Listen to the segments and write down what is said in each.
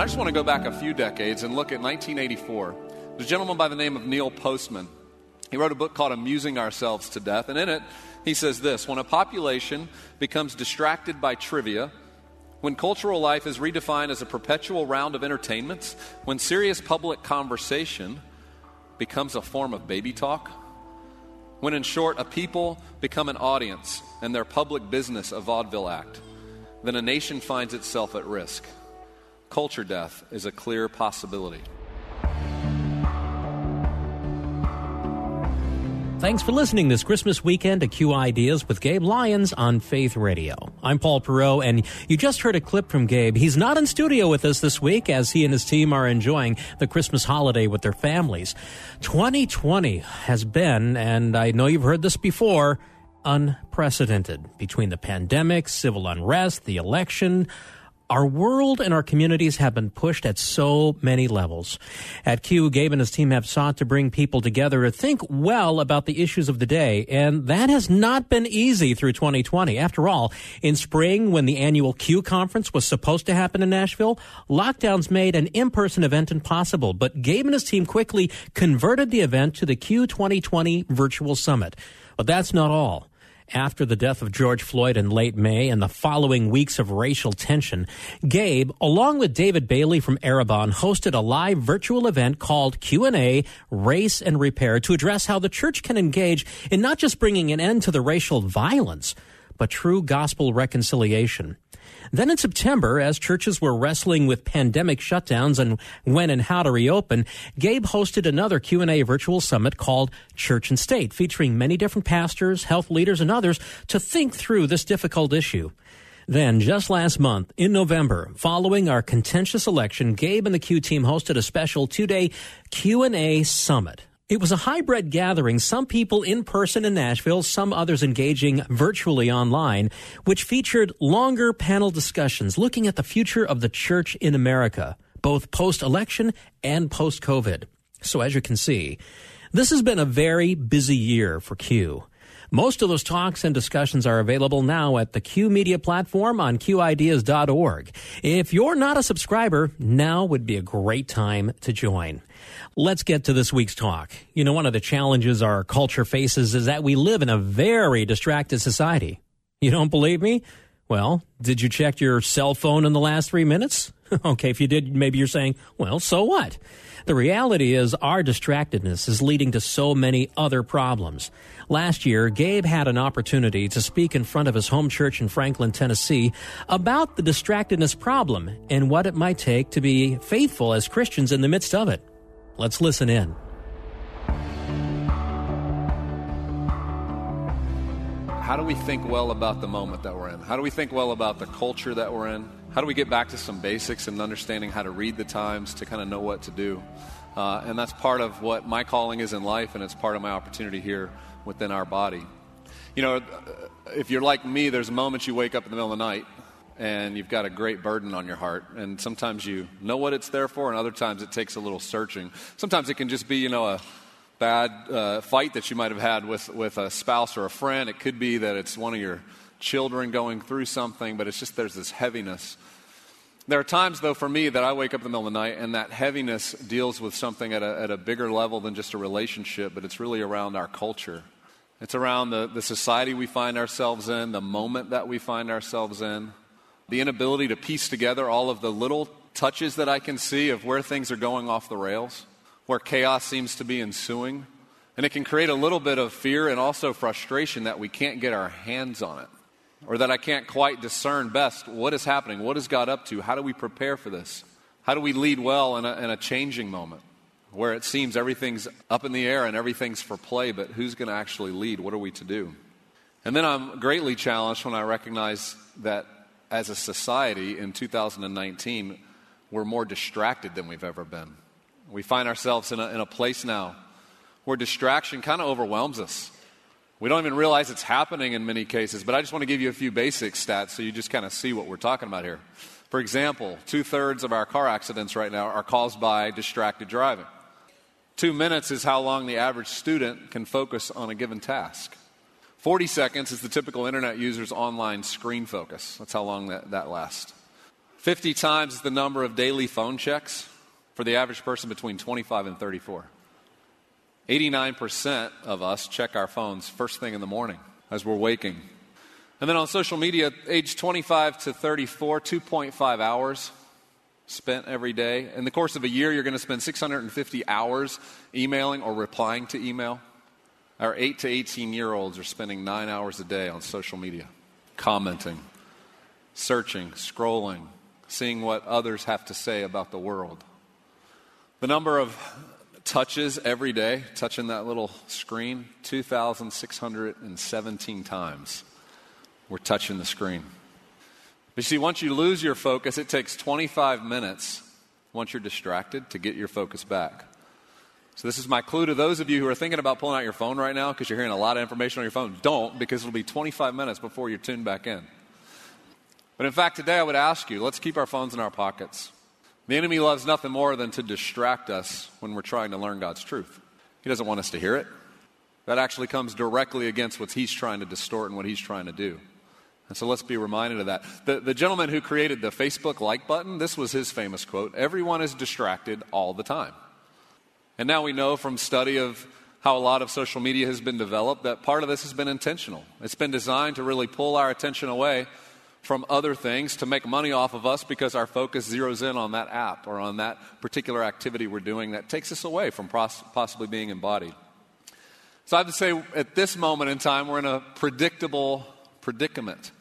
I just want to go back a few decades and look at 1984. There's a gentleman by the name of Neil Postman. He wrote a book called Amusing Ourselves to Death, and in it, he says this When a population becomes distracted by trivia, when cultural life is redefined as a perpetual round of entertainments, when serious public conversation becomes a form of baby talk, when in short, a people become an audience and their public business a vaudeville act, then a nation finds itself at risk culture death is a clear possibility. Thanks for listening this Christmas weekend to Q Ideas with Gabe Lyons on Faith Radio. I'm Paul Perot, and you just heard a clip from Gabe. He's not in studio with us this week as he and his team are enjoying the Christmas holiday with their families. 2020 has been, and I know you've heard this before, unprecedented between the pandemic, civil unrest, the election, our world and our communities have been pushed at so many levels. At Q, Gabe and his team have sought to bring people together to think well about the issues of the day, and that has not been easy through 2020. After all, in spring, when the annual Q conference was supposed to happen in Nashville, lockdowns made an in-person event impossible, but Gabe and his team quickly converted the event to the Q 2020 virtual summit. But that's not all after the death of George Floyd in late May and the following weeks of racial tension, Gabe, along with David Bailey from Arrabon, hosted a live virtual event called Q&A Race and Repair to address how the church can engage in not just bringing an end to the racial violence, but true gospel reconciliation. Then in September, as churches were wrestling with pandemic shutdowns and when and how to reopen, Gabe hosted another Q&A virtual summit called Church and State, featuring many different pastors, health leaders, and others to think through this difficult issue. Then, just last month, in November, following our contentious election, Gabe and the Q team hosted a special two-day Q&A summit. It was a hybrid gathering, some people in person in Nashville, some others engaging virtually online, which featured longer panel discussions looking at the future of the church in America, both post election and post COVID. So, as you can see, this has been a very busy year for Q. Most of those talks and discussions are available now at the Q Media platform on QIdeas.org. If you're not a subscriber, now would be a great time to join. Let's get to this week's talk. You know, one of the challenges our culture faces is that we live in a very distracted society. You don't believe me? Well, did you check your cell phone in the last three minutes? okay, if you did, maybe you're saying, well, so what? The reality is our distractedness is leading to so many other problems. Last year, Gabe had an opportunity to speak in front of his home church in Franklin, Tennessee about the distractedness problem and what it might take to be faithful as Christians in the midst of it. Let's listen in. How do we think well about the moment that we're in? How do we think well about the culture that we're in? How do we get back to some basics and understanding how to read the times to kind of know what to do? Uh, and that's part of what my calling is in life, and it's part of my opportunity here within our body. You know, if you're like me, there's moments you wake up in the middle of the night and you've got a great burden on your heart. And sometimes you know what it's there for, and other times it takes a little searching. Sometimes it can just be, you know, a bad uh, fight that you might have had with, with a spouse or a friend. It could be that it's one of your children going through something, but it's just there's this heaviness. There are times, though, for me that I wake up in the middle of the night and that heaviness deals with something at a, at a bigger level than just a relationship, but it's really around our culture. It's around the, the society we find ourselves in, the moment that we find ourselves in, the inability to piece together all of the little touches that I can see of where things are going off the rails, where chaos seems to be ensuing. And it can create a little bit of fear and also frustration that we can't get our hands on it or that I can't quite discern best what is happening, what is God up to, how do we prepare for this? How do we lead well in a, in a changing moment where it seems everything's up in the air and everything's for play, but who's going to actually lead? What are we to do? And then I'm greatly challenged when I recognize that as a society in 2019, we're more distracted than we've ever been. We find ourselves in a, in a place now where distraction kind of overwhelms us. We don't even realize it's happening in many cases, but I just want to give you a few basic stats so you just kind of see what we're talking about here. For example, two thirds of our car accidents right now are caused by distracted driving. Two minutes is how long the average student can focus on a given task. 40 seconds is the typical internet user's online screen focus. That's how long that, that lasts. 50 times is the number of daily phone checks for the average person between 25 and 34. 89% of us check our phones first thing in the morning as we're waking. And then on social media, age 25 to 34, 2.5 hours spent every day. In the course of a year, you're going to spend 650 hours emailing or replying to email. Our 8 to 18 year olds are spending nine hours a day on social media, commenting, searching, scrolling, seeing what others have to say about the world. The number of touches every day, touching that little screen, 2,617 times. We're touching the screen. But you see, once you lose your focus, it takes 25 minutes once you're distracted to get your focus back. So, this is my clue to those of you who are thinking about pulling out your phone right now because you're hearing a lot of information on your phone. Don't, because it'll be 25 minutes before you're tuned back in. But in fact, today I would ask you let's keep our phones in our pockets. The enemy loves nothing more than to distract us when we're trying to learn God's truth. He doesn't want us to hear it. That actually comes directly against what he's trying to distort and what he's trying to do. And so let's be reminded of that. The, the gentleman who created the Facebook like button, this was his famous quote Everyone is distracted all the time. And now we know from study of how a lot of social media has been developed that part of this has been intentional. It's been designed to really pull our attention away from other things to make money off of us because our focus zeroes in on that app or on that particular activity we're doing that takes us away from possibly being embodied. So I have to say, at this moment in time, we're in a predictable predicament.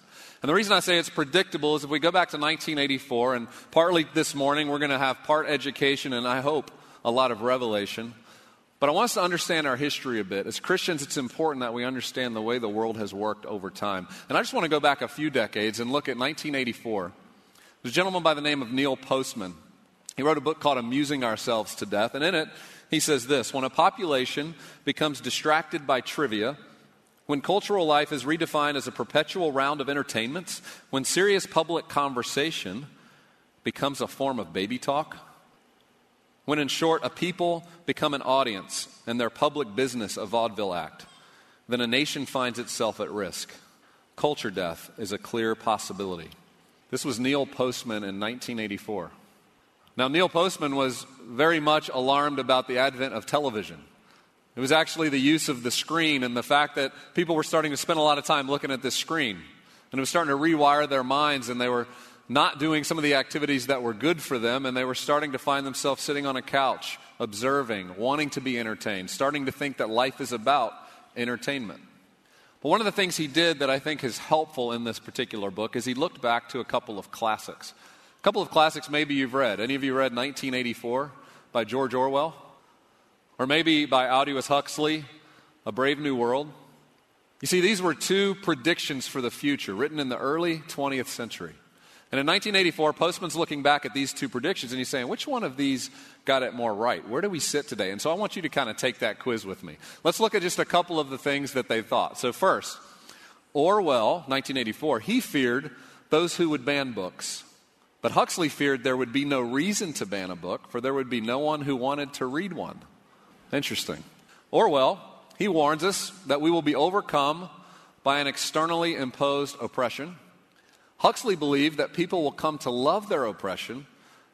And the reason I say it's predictable is if we go back to 1984, and partly this morning we're going to have part education and I hope a lot of revelation. But I want us to understand our history a bit. As Christians, it's important that we understand the way the world has worked over time. And I just want to go back a few decades and look at 1984. There's a gentleman by the name of Neil Postman. He wrote a book called Amusing Ourselves to Death. And in it, he says this When a population becomes distracted by trivia, when cultural life is redefined as a perpetual round of entertainments, when serious public conversation becomes a form of baby talk, when, in short, a people become an audience and their public business a vaudeville act, then a nation finds itself at risk. Culture death is a clear possibility. This was Neil Postman in 1984. Now, Neil Postman was very much alarmed about the advent of television. It was actually the use of the screen and the fact that people were starting to spend a lot of time looking at this screen. And it was starting to rewire their minds, and they were not doing some of the activities that were good for them, and they were starting to find themselves sitting on a couch, observing, wanting to be entertained, starting to think that life is about entertainment. But one of the things he did that I think is helpful in this particular book is he looked back to a couple of classics. A couple of classics maybe you've read. Any of you read 1984 by George Orwell? Or maybe by Aldous Huxley, A Brave New World? You see, these were two predictions for the future written in the early 20th century. And in 1984, Postman's looking back at these two predictions and he's saying, which one of these got it more right? Where do we sit today? And so I want you to kind of take that quiz with me. Let's look at just a couple of the things that they thought. So, first, Orwell, 1984, he feared those who would ban books. But Huxley feared there would be no reason to ban a book, for there would be no one who wanted to read one. Interesting. Orwell, he warns us that we will be overcome by an externally imposed oppression Huxley believed that people will come to love their oppression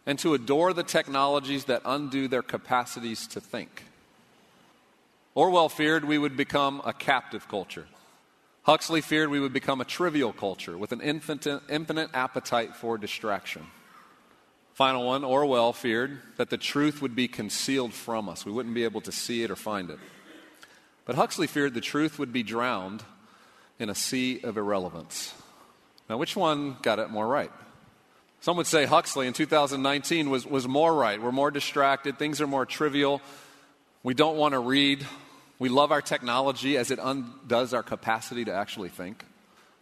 and to adore the technologies that undo their capacities to think. Orwell feared we would become a captive culture. Huxley feared we would become a trivial culture with an infinite, infinite appetite for distraction. Final one Orwell feared that the truth would be concealed from us. We wouldn't be able to see it or find it. But Huxley feared the truth would be drowned in a sea of irrelevance. Now, which one got it more right? Some would say Huxley in 2019 was, was more right. We're more distracted, things are more trivial. We don't want to read. We love our technology as it undoes our capacity to actually think.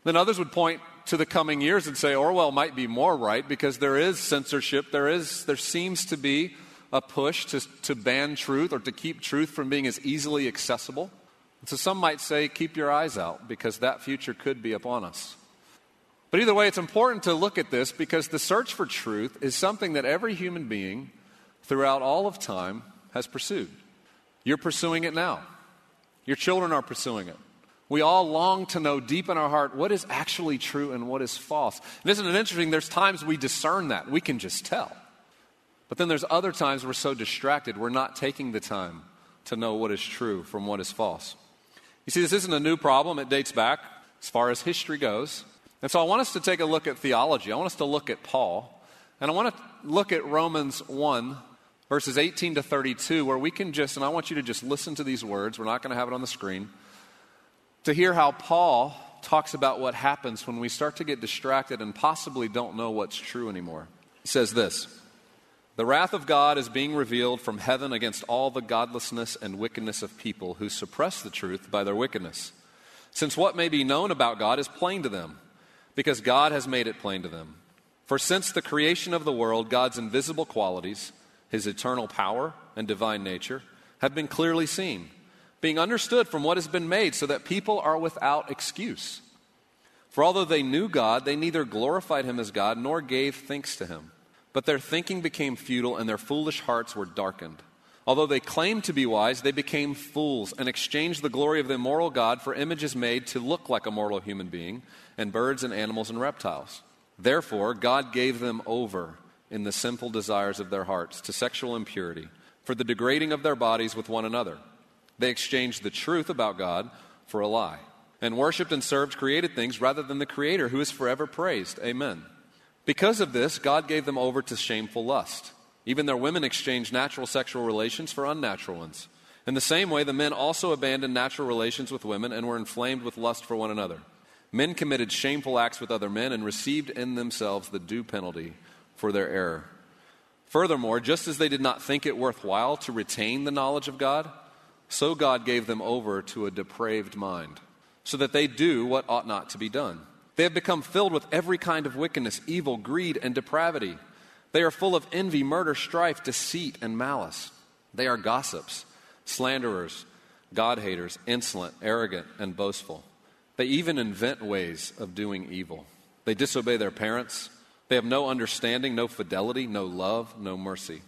Then others would point to the coming years and say Orwell might be more right because there is censorship, there, is, there seems to be a push to, to ban truth or to keep truth from being as easily accessible. And so some might say, keep your eyes out because that future could be upon us. But either way, it's important to look at this because the search for truth is something that every human being throughout all of time has pursued. You're pursuing it now, your children are pursuing it. We all long to know deep in our heart what is actually true and what is false. And isn't it interesting? There's times we discern that. We can just tell. But then there's other times we're so distracted, we're not taking the time to know what is true from what is false. You see, this isn't a new problem, it dates back as far as history goes. And so I want us to take a look at theology. I want us to look at Paul. And I want to look at Romans 1, verses 18 to 32, where we can just, and I want you to just listen to these words. We're not going to have it on the screen. To hear how Paul talks about what happens when we start to get distracted and possibly don't know what's true anymore. He says this. The wrath of God is being revealed from heaven against all the godlessness and wickedness of people who suppress the truth by their wickedness. Since what may be known about God is plain to them, because God has made it plain to them. For since the creation of the world, God's invisible qualities, his eternal power and divine nature, have been clearly seen, being understood from what has been made, so that people are without excuse. For although they knew God, they neither glorified him as God nor gave thanks to him. But their thinking became futile and their foolish hearts were darkened. Although they claimed to be wise, they became fools and exchanged the glory of the immortal God for images made to look like a mortal human being, and birds and animals and reptiles. Therefore, God gave them over in the sinful desires of their hearts to sexual impurity, for the degrading of their bodies with one another. They exchanged the truth about God for a lie, and worshiped and served created things rather than the Creator, who is forever praised. Amen. Because of this, God gave them over to shameful lust. Even their women exchanged natural sexual relations for unnatural ones. In the same way, the men also abandoned natural relations with women and were inflamed with lust for one another. Men committed shameful acts with other men and received in themselves the due penalty for their error. Furthermore, just as they did not think it worthwhile to retain the knowledge of God, so God gave them over to a depraved mind, so that they do what ought not to be done. They have become filled with every kind of wickedness, evil, greed, and depravity. They are full of envy, murder, strife, deceit, and malice. They are gossips, slanderers, God haters, insolent, arrogant, and boastful. They even invent ways of doing evil. They disobey their parents. They have no understanding, no fidelity, no love, no mercy.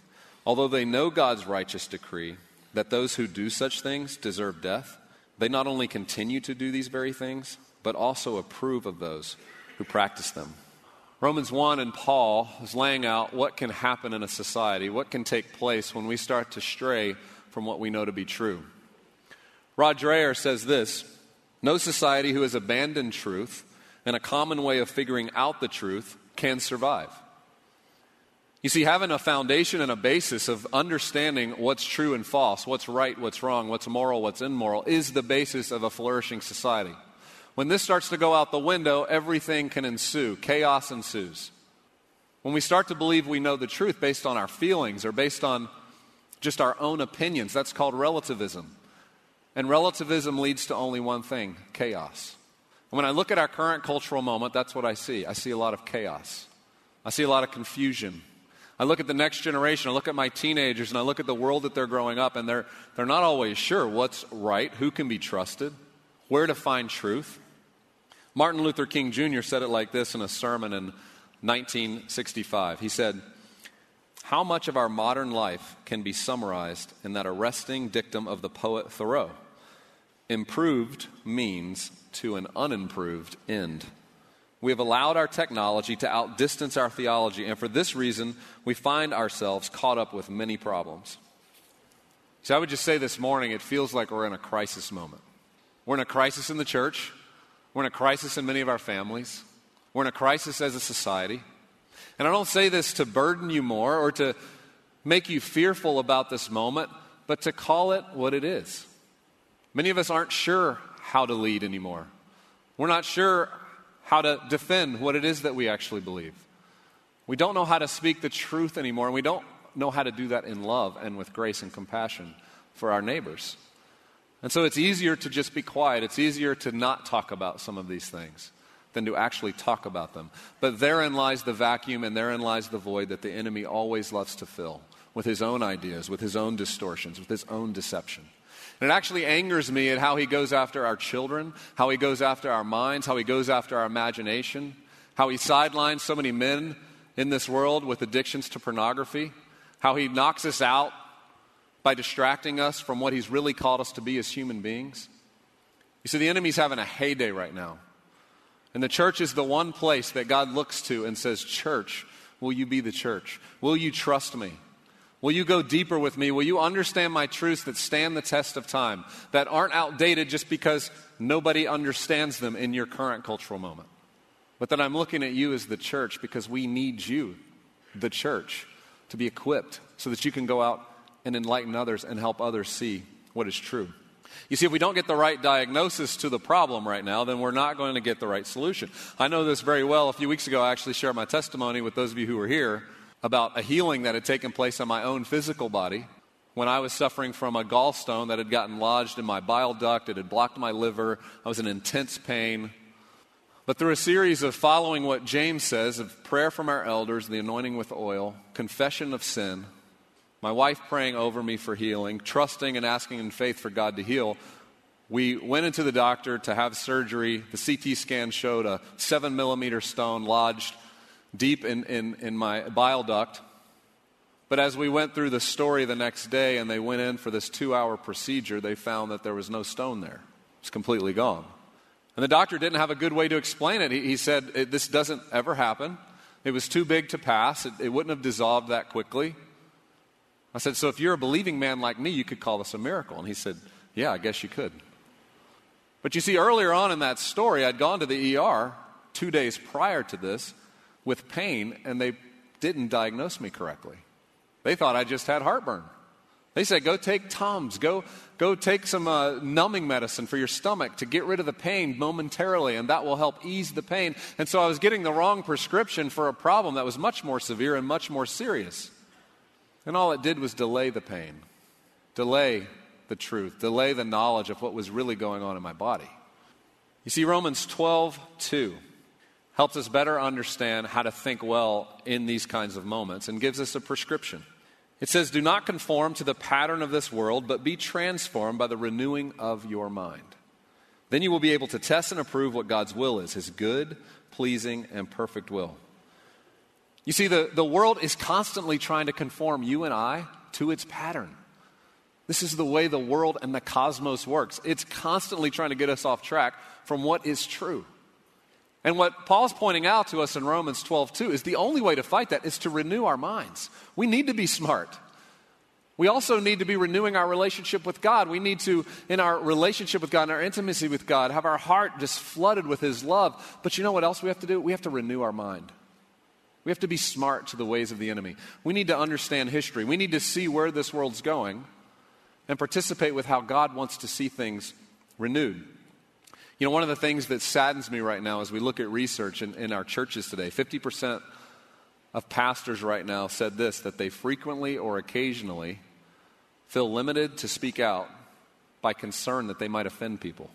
Although they know God's righteous decree that those who do such things deserve death, they not only continue to do these very things, but also approve of those who practice them. Romans 1 and Paul is laying out what can happen in a society, what can take place when we start to stray from what we know to be true. Rod Dreher says this No society who has abandoned truth and a common way of figuring out the truth can survive. You see, having a foundation and a basis of understanding what's true and false, what's right, what's wrong, what's moral, what's immoral, is the basis of a flourishing society. When this starts to go out the window, everything can ensue. Chaos ensues. When we start to believe we know the truth based on our feelings or based on just our own opinions, that's called relativism. And relativism leads to only one thing chaos. And when I look at our current cultural moment, that's what I see. I see a lot of chaos, I see a lot of confusion. I look at the next generation, I look at my teenagers, and I look at the world that they're growing up, and they're, they're not always sure what's right, who can be trusted, where to find truth. Martin Luther King Jr. said it like this in a sermon in 1965. He said, How much of our modern life can be summarized in that arresting dictum of the poet Thoreau? Improved means to an unimproved end. We have allowed our technology to outdistance our theology, and for this reason, we find ourselves caught up with many problems. So I would just say this morning, it feels like we're in a crisis moment. We're in a crisis in the church. We're in a crisis in many of our families. We're in a crisis as a society. And I don't say this to burden you more or to make you fearful about this moment, but to call it what it is. Many of us aren't sure how to lead anymore. We're not sure how to defend what it is that we actually believe. We don't know how to speak the truth anymore, and we don't know how to do that in love and with grace and compassion for our neighbors. And so it's easier to just be quiet. It's easier to not talk about some of these things than to actually talk about them. But therein lies the vacuum and therein lies the void that the enemy always loves to fill with his own ideas, with his own distortions, with his own deception. And it actually angers me at how he goes after our children, how he goes after our minds, how he goes after our imagination, how he sidelines so many men in this world with addictions to pornography, how he knocks us out by distracting us from what he's really called us to be as human beings. You see, the enemy's having a heyday right now. And the church is the one place that God looks to and says, Church, will you be the church? Will you trust me? Will you go deeper with me? Will you understand my truths that stand the test of time, that aren't outdated just because nobody understands them in your current cultural moment? But that I'm looking at you as the church because we need you, the church, to be equipped so that you can go out and enlighten others and help others see what is true. You see, if we don't get the right diagnosis to the problem right now, then we're not going to get the right solution. I know this very well. A few weeks ago, I actually shared my testimony with those of you who were here about a healing that had taken place on my own physical body when I was suffering from a gallstone that had gotten lodged in my bile duct. It had blocked my liver. I was in intense pain. But through a series of following what James says of prayer from our elders, the anointing with oil, confession of sin, my wife praying over me for healing, trusting and asking in faith for God to heal, we went into the doctor to have surgery. The CT scan showed a seven millimeter stone lodged deep in, in, in my bile duct. But as we went through the story the next day and they went in for this two hour procedure, they found that there was no stone there. It's completely gone. And the doctor didn't have a good way to explain it. He, he said, This doesn't ever happen. It was too big to pass, it, it wouldn't have dissolved that quickly. I said, So if you're a believing man like me, you could call this a miracle. And he said, Yeah, I guess you could. But you see, earlier on in that story, I'd gone to the ER two days prior to this with pain, and they didn't diagnose me correctly. They thought I just had heartburn. They said, go take Tums, go, go take some uh, numbing medicine for your stomach to get rid of the pain momentarily, and that will help ease the pain. And so I was getting the wrong prescription for a problem that was much more severe and much more serious. And all it did was delay the pain, delay the truth, delay the knowledge of what was really going on in my body. You see, Romans 12, 2 helps us better understand how to think well in these kinds of moments and gives us a prescription. It says, Do not conform to the pattern of this world, but be transformed by the renewing of your mind. Then you will be able to test and approve what God's will is, his good, pleasing, and perfect will. You see, the, the world is constantly trying to conform you and I to its pattern. This is the way the world and the cosmos works. It's constantly trying to get us off track from what is true. And what Paul's pointing out to us in Romans 12, 2 is the only way to fight that is to renew our minds. We need to be smart. We also need to be renewing our relationship with God. We need to, in our relationship with God, in our intimacy with God, have our heart just flooded with His love. But you know what else we have to do? We have to renew our mind. We have to be smart to the ways of the enemy. We need to understand history. We need to see where this world's going and participate with how God wants to see things renewed. You know, one of the things that saddens me right now as we look at research in, in our churches today 50% of pastors right now said this that they frequently or occasionally feel limited to speak out by concern that they might offend people.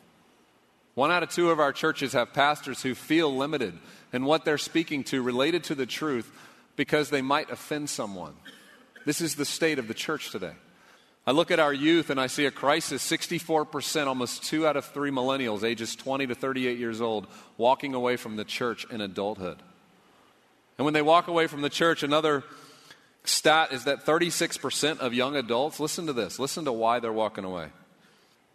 One out of two of our churches have pastors who feel limited in what they're speaking to related to the truth because they might offend someone. This is the state of the church today. I look at our youth and I see a crisis 64%, almost two out of three millennials, ages 20 to 38 years old, walking away from the church in adulthood. And when they walk away from the church, another stat is that 36% of young adults, listen to this, listen to why they're walking away.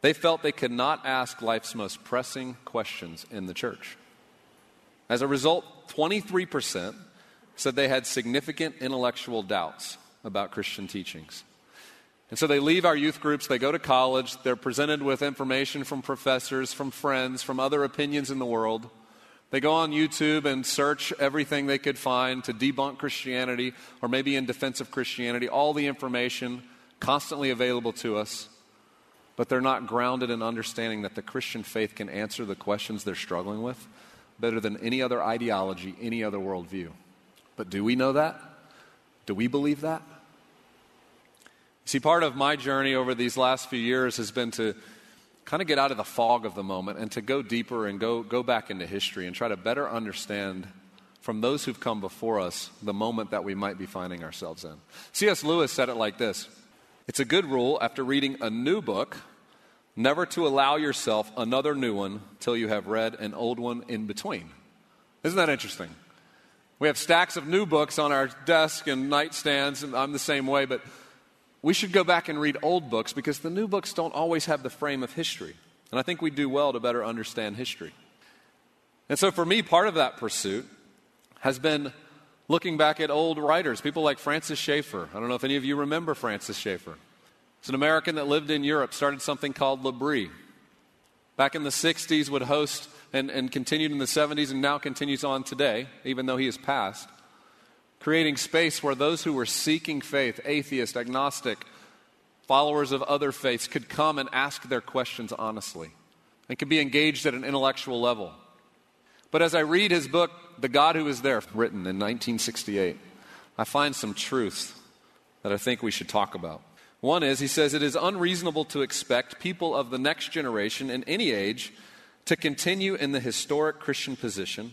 They felt they could not ask life's most pressing questions in the church. As a result, 23% said they had significant intellectual doubts about Christian teachings. And so they leave our youth groups, they go to college, they're presented with information from professors, from friends, from other opinions in the world. They go on YouTube and search everything they could find to debunk Christianity or maybe in defense of Christianity, all the information constantly available to us. But they're not grounded in understanding that the Christian faith can answer the questions they're struggling with better than any other ideology, any other worldview. But do we know that? Do we believe that? See, part of my journey over these last few years has been to kind of get out of the fog of the moment and to go deeper and go, go back into history and try to better understand from those who've come before us the moment that we might be finding ourselves in. C.S. Lewis said it like this It's a good rule after reading a new book never to allow yourself another new one till you have read an old one in between. Isn't that interesting? We have stacks of new books on our desk and nightstands, and I'm the same way, but we should go back and read old books because the new books don't always have the frame of history. And I think we do well to better understand history. And so for me, part of that pursuit has been looking back at old writers, people like Francis Schaeffer. I don't know if any of you remember Francis Schaeffer. He's an American that lived in Europe, started something called L'Abri. Back in the 60s, would host and, and continued in the 70s and now continues on today, even though he has passed, creating space where those who were seeking faith, atheist, agnostic, followers of other faiths, could come and ask their questions honestly and could be engaged at an intellectual level. But as I read his book, The God Who Is There, written in 1968, I find some truths that I think we should talk about. One is, he says, it is unreasonable to expect people of the next generation in any age to continue in the historic Christian position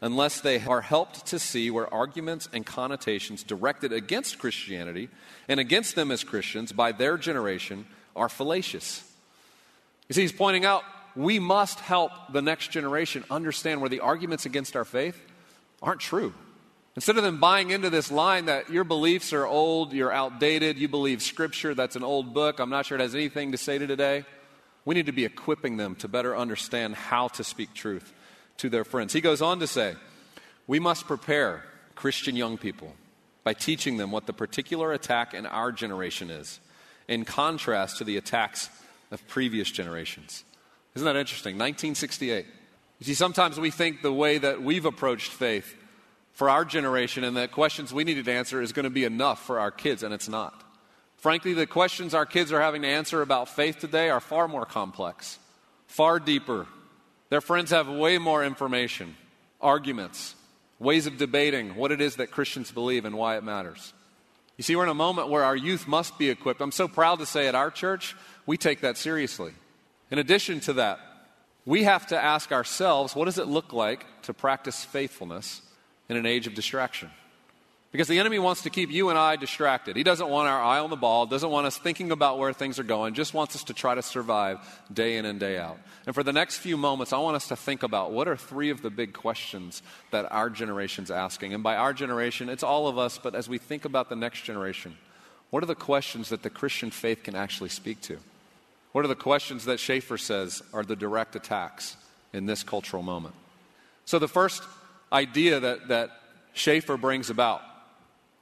unless they are helped to see where arguments and connotations directed against Christianity and against them as Christians by their generation are fallacious. You see, he's pointing out we must help the next generation understand where the arguments against our faith aren't true. Instead of them buying into this line that your beliefs are old, you're outdated, you believe scripture, that's an old book, I'm not sure it has anything to say to today. We need to be equipping them to better understand how to speak truth to their friends. He goes on to say, We must prepare Christian young people by teaching them what the particular attack in our generation is, in contrast to the attacks of previous generations. Isn't that interesting? 1968. You see, sometimes we think the way that we've approached faith for our generation and the questions we needed to answer is going to be enough for our kids, and it's not. Frankly, the questions our kids are having to answer about faith today are far more complex, far deeper. Their friends have way more information, arguments, ways of debating what it is that Christians believe and why it matters. You see, we're in a moment where our youth must be equipped. I'm so proud to say at our church, we take that seriously. In addition to that, we have to ask ourselves what does it look like to practice faithfulness in an age of distraction? Because the enemy wants to keep you and I distracted. He doesn't want our eye on the ball, doesn't want us thinking about where things are going, just wants us to try to survive day in and day out. And for the next few moments, I want us to think about what are three of the big questions that our generation's asking. And by our generation, it's all of us, but as we think about the next generation, what are the questions that the Christian faith can actually speak to? What are the questions that Schaeffer says are the direct attacks in this cultural moment? So the first idea that, that Schaeffer brings about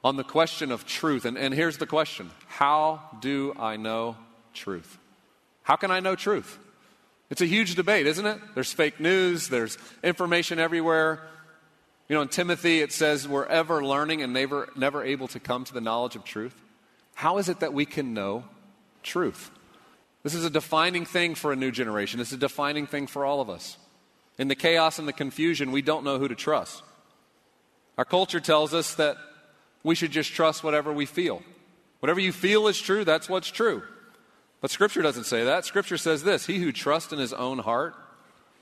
on the question of truth. And, and here's the question How do I know truth? How can I know truth? It's a huge debate, isn't it? There's fake news, there's information everywhere. You know, in Timothy, it says we're ever learning and never, never able to come to the knowledge of truth. How is it that we can know truth? This is a defining thing for a new generation. It's a defining thing for all of us. In the chaos and the confusion, we don't know who to trust. Our culture tells us that we should just trust whatever we feel. Whatever you feel is true, that's what's true. But Scripture doesn't say that. Scripture says this He who trusts in his own heart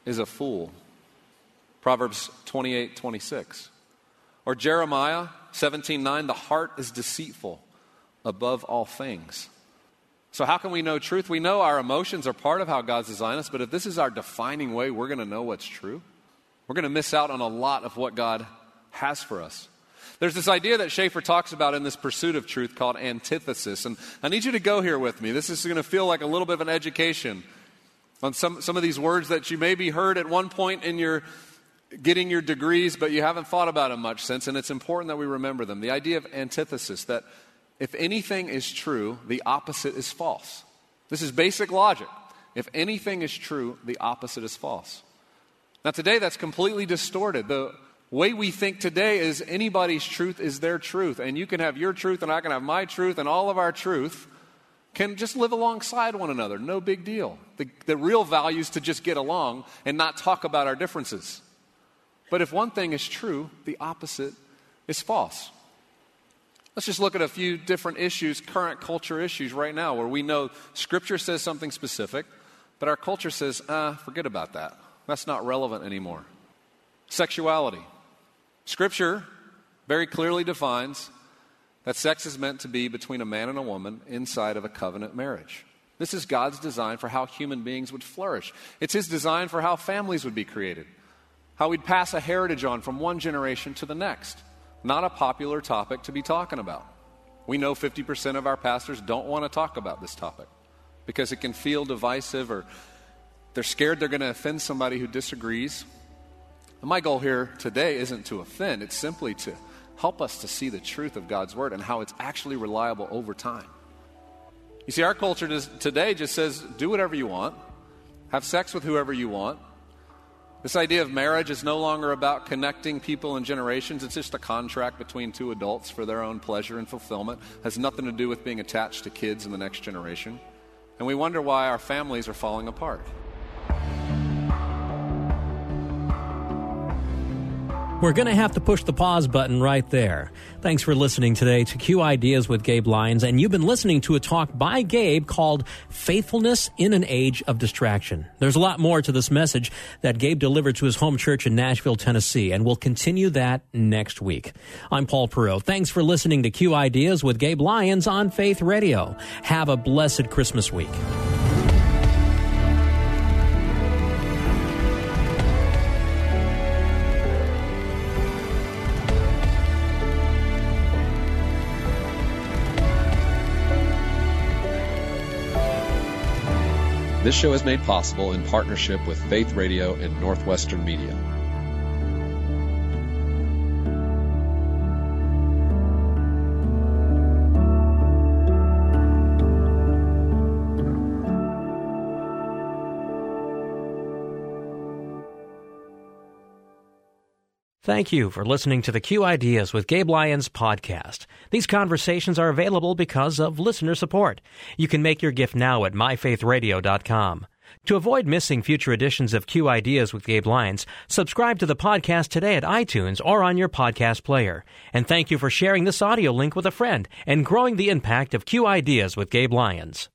is a fool. Proverbs 28 26. Or Jeremiah 17 9, the heart is deceitful above all things. So, how can we know truth? We know our emotions are part of how God's designed us, but if this is our defining way, we're going to know what's true. We're going to miss out on a lot of what God has for us. There's this idea that Schaeffer talks about in this pursuit of truth called antithesis. And I need you to go here with me. This is going to feel like a little bit of an education on some, some of these words that you maybe heard at one point in your getting your degrees, but you haven't thought about them much since. And it's important that we remember them. The idea of antithesis, that if anything is true, the opposite is false. This is basic logic. If anything is true, the opposite is false. Now, today that's completely distorted. The way we think today is anybody's truth is their truth. And you can have your truth, and I can have my truth, and all of our truth can just live alongside one another. No big deal. The, the real value is to just get along and not talk about our differences. But if one thing is true, the opposite is false. Let's just look at a few different issues, current culture issues right now, where we know Scripture says something specific, But our culture says, ah, forget about that. That's not relevant anymore. Sexuality. Scripture very clearly defines that sex is meant to be between a man and a woman inside of a covenant marriage. This is God's design for how human beings would flourish. It's His design for how families would be created, how we'd pass a heritage on from one generation to the next. Not a popular topic to be talking about. We know 50% of our pastors don't want to talk about this topic because it can feel divisive or they're scared they're going to offend somebody who disagrees. And my goal here today isn't to offend, it's simply to help us to see the truth of God's Word and how it's actually reliable over time. You see, our culture today just says do whatever you want, have sex with whoever you want. This idea of marriage is no longer about connecting people and generations. It's just a contract between two adults for their own pleasure and fulfillment. It has nothing to do with being attached to kids in the next generation. And we wonder why our families are falling apart. We're going to have to push the pause button right there. Thanks for listening today to Q Ideas with Gabe Lyons, and you've been listening to a talk by Gabe called Faithfulness in an Age of Distraction. There's a lot more to this message that Gabe delivered to his home church in Nashville, Tennessee, and we'll continue that next week. I'm Paul Perot. Thanks for listening to Q Ideas with Gabe Lyons on Faith Radio. Have a blessed Christmas week. This show is made possible in partnership with Faith Radio and Northwestern Media. Thank you for listening to the Q Ideas with Gabe Lyons podcast. These conversations are available because of listener support. You can make your gift now at myfaithradio.com. To avoid missing future editions of Q Ideas with Gabe Lyons, subscribe to the podcast today at iTunes or on your podcast player. And thank you for sharing this audio link with a friend and growing the impact of Q Ideas with Gabe Lyons.